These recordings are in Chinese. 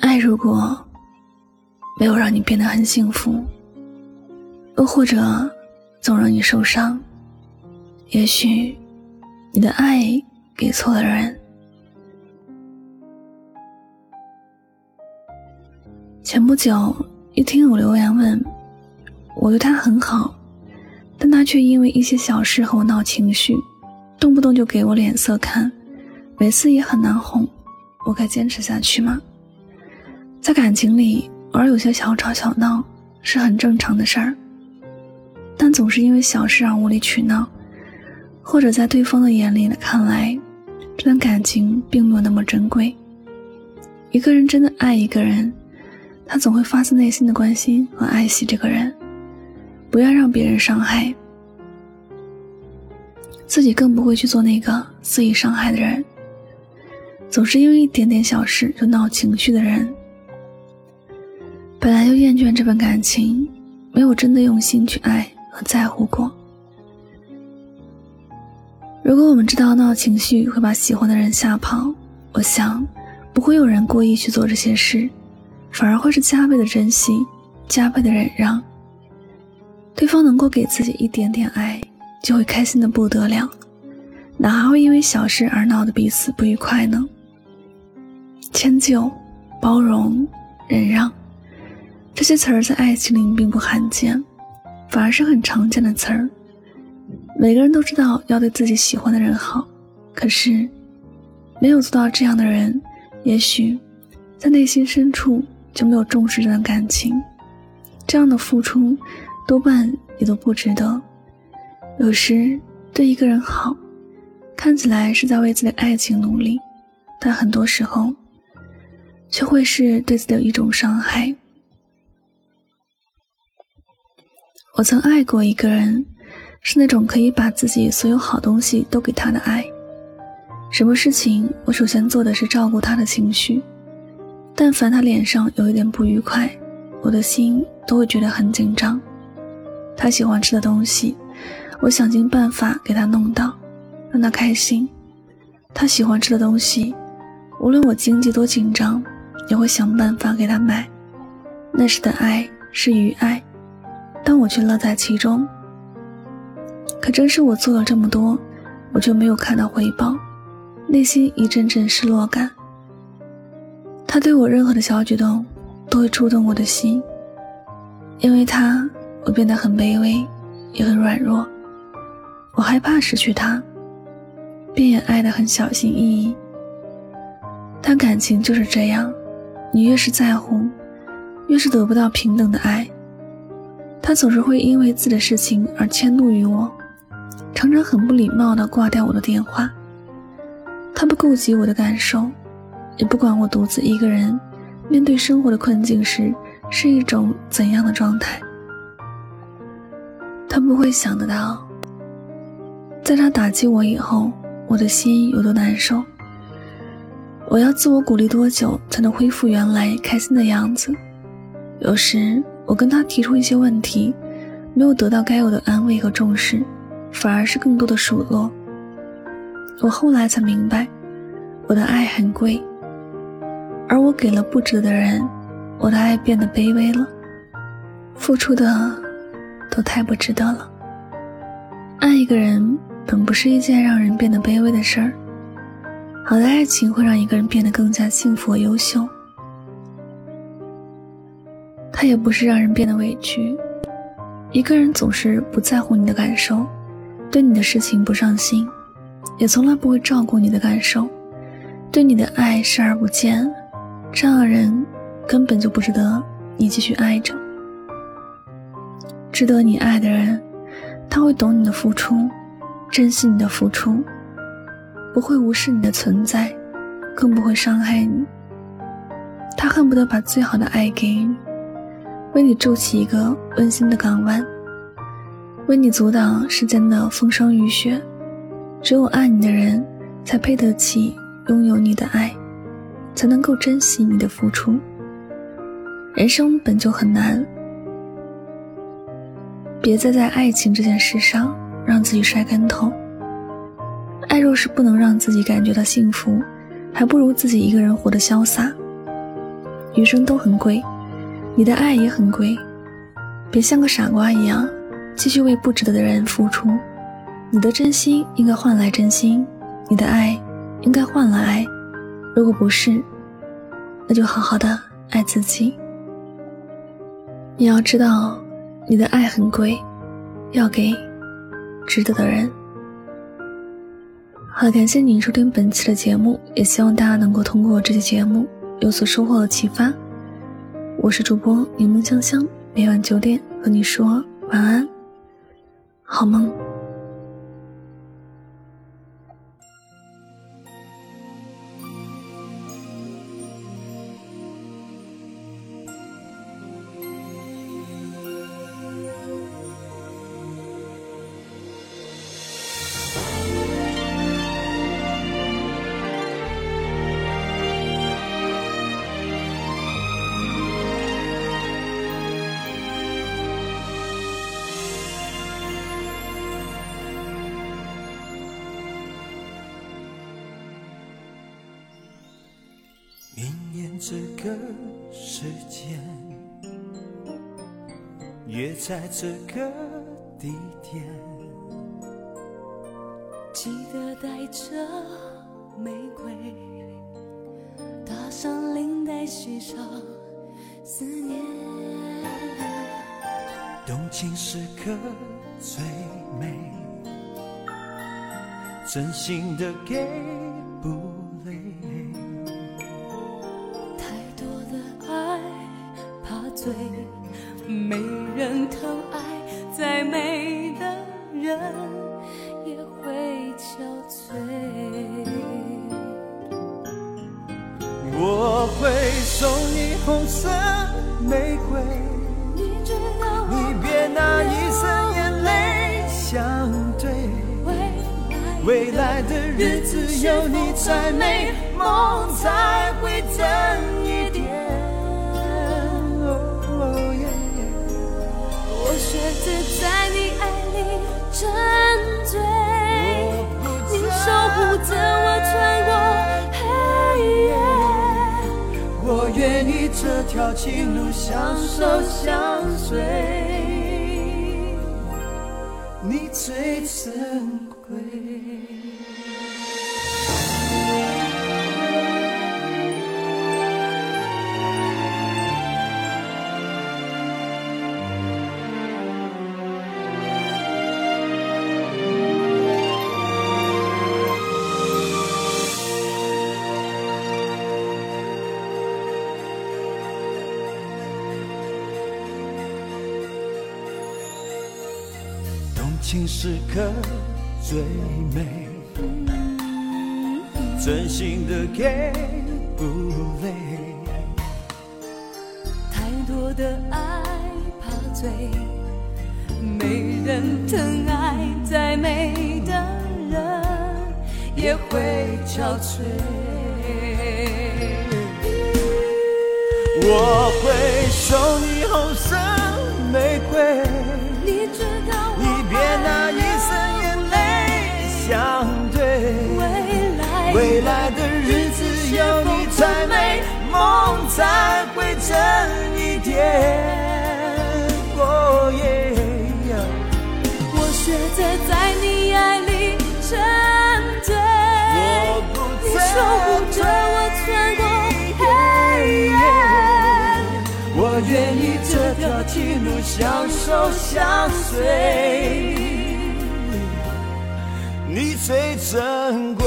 爱如果没有让你变得很幸福，又或者总让你受伤，也许你的爱给错了人。前不久，一听友留言问我对他很好，但他却因为一些小事和我闹情绪，动不动就给我脸色看，每次也很难哄。我该坚持下去吗？在感情里，偶尔有些小吵小闹是很正常的事儿，但总是因为小事而无理取闹，或者在对方的眼里看来，这段感情并没有那么珍贵。一个人真的爱一个人。他总会发自内心的关心和爱惜这个人，不要让别人伤害，自己更不会去做那个肆意伤害的人。总是因为一点点小事就闹情绪的人，倦这份感情，没有真的用心去爱和在乎过。如果我们知道闹情绪会把喜欢的人吓跑，我想不会有人故意去做这些事。反而会是加倍的珍惜，加倍的忍让。对方能够给自己一点点爱，就会开心的不得了，哪还会因为小事而闹得彼此不愉快呢？迁就、包容、忍让，这些词儿在爱情里并不罕见，反而是很常见的词儿。每个人都知道要对自己喜欢的人好，可是没有做到这样的人，也许在内心深处。就没有重视这段感情，这样的付出多半也都不值得。有时对一个人好，看起来是在为自己的爱情努力，但很多时候却会是对自己的一种伤害。我曾爱过一个人，是那种可以把自己所有好东西都给他的爱。什么事情，我首先做的是照顾他的情绪。但凡他脸上有一点不愉快，我的心都会觉得很紧张。他喜欢吃的东西，我想尽办法给他弄到，让他开心。他喜欢吃的东西，无论我经济多紧张，也会想办法给他买。那时的爱是愚爱，但我却乐在其中。可正是我做了这么多，我就没有看到回报，内心一阵阵失落感。他对我任何的小举动，都会触动我的心。因为他，我变得很卑微，也很软弱。我害怕失去他，便也爱得很小心翼翼。但感情就是这样，你越是在乎，越是得不到平等的爱。他总是会因为自己的事情而迁怒于我，常常很不礼貌地挂掉我的电话。他不顾及我的感受。也不管我独自一个人面对生活的困境时是一种怎样的状态，他不会想得到，在他打击我以后，我的心有多难受。我要自我鼓励多久才能恢复原来开心的样子？有时我跟他提出一些问题，没有得到该有的安慰和重视，反而是更多的数落。我后来才明白，我的爱很贵。而我给了不值得的人，我的爱变得卑微了，付出的都太不值得了。爱一个人本不是一件让人变得卑微的事儿，好的爱情会让一个人变得更加幸福和优秀。它也不是让人变得委屈。一个人总是不在乎你的感受，对你的事情不上心，也从来不会照顾你的感受，对你的爱视而不见。这样的人根本就不值得你继续爱着。值得你爱的人，他会懂你的付出，珍惜你的付出，不会无视你的存在，更不会伤害你。他恨不得把最好的爱给你，为你筑起一个温馨的港湾，为你阻挡世间的风霜雨雪。只有爱你的人，才配得起拥有你的爱。才能够珍惜你的付出。人生本就很难，别再在爱情这件事上让自己摔跟头。爱若是不能让自己感觉到幸福，还不如自己一个人活得潇洒。余生都很贵，你的爱也很贵。别像个傻瓜一样，继续为不值得的人付出。你的真心应该换来真心，你的爱应该换来爱。如果不是，那就好好的爱自己。你要知道，你的爱很贵，要给值得的人。好，感谢您收听本期的节目，也希望大家能够通过这期节目有所收获和启发。我是主播柠檬香香，每晚九点和你说晚安，好梦。念这个时间，约在这个地点，记得带着玫瑰，搭上领带，系上思念。动情时刻最美，真心的给不。累，再美的人也会憔悴。我会送你红色玫瑰，你知道你别拿一生眼泪相对。未来的日子有你才美，梦才会真。在你爱里沉醉，你守护着我穿过黑夜。我愿意这条情路相守相随，你最珍贵。情时刻最美，真心的给不累。太多的爱怕醉，没人疼爱，再美的人也会憔悴。我会送你红色玫瑰，你知未来的日子有你才美，梦才会真一点。我学着在你爱里沉醉，你守护着我穿过黑夜。我愿意这条情路相守相随，你最珍贵，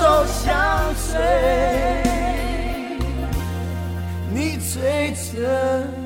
手相随，你最真。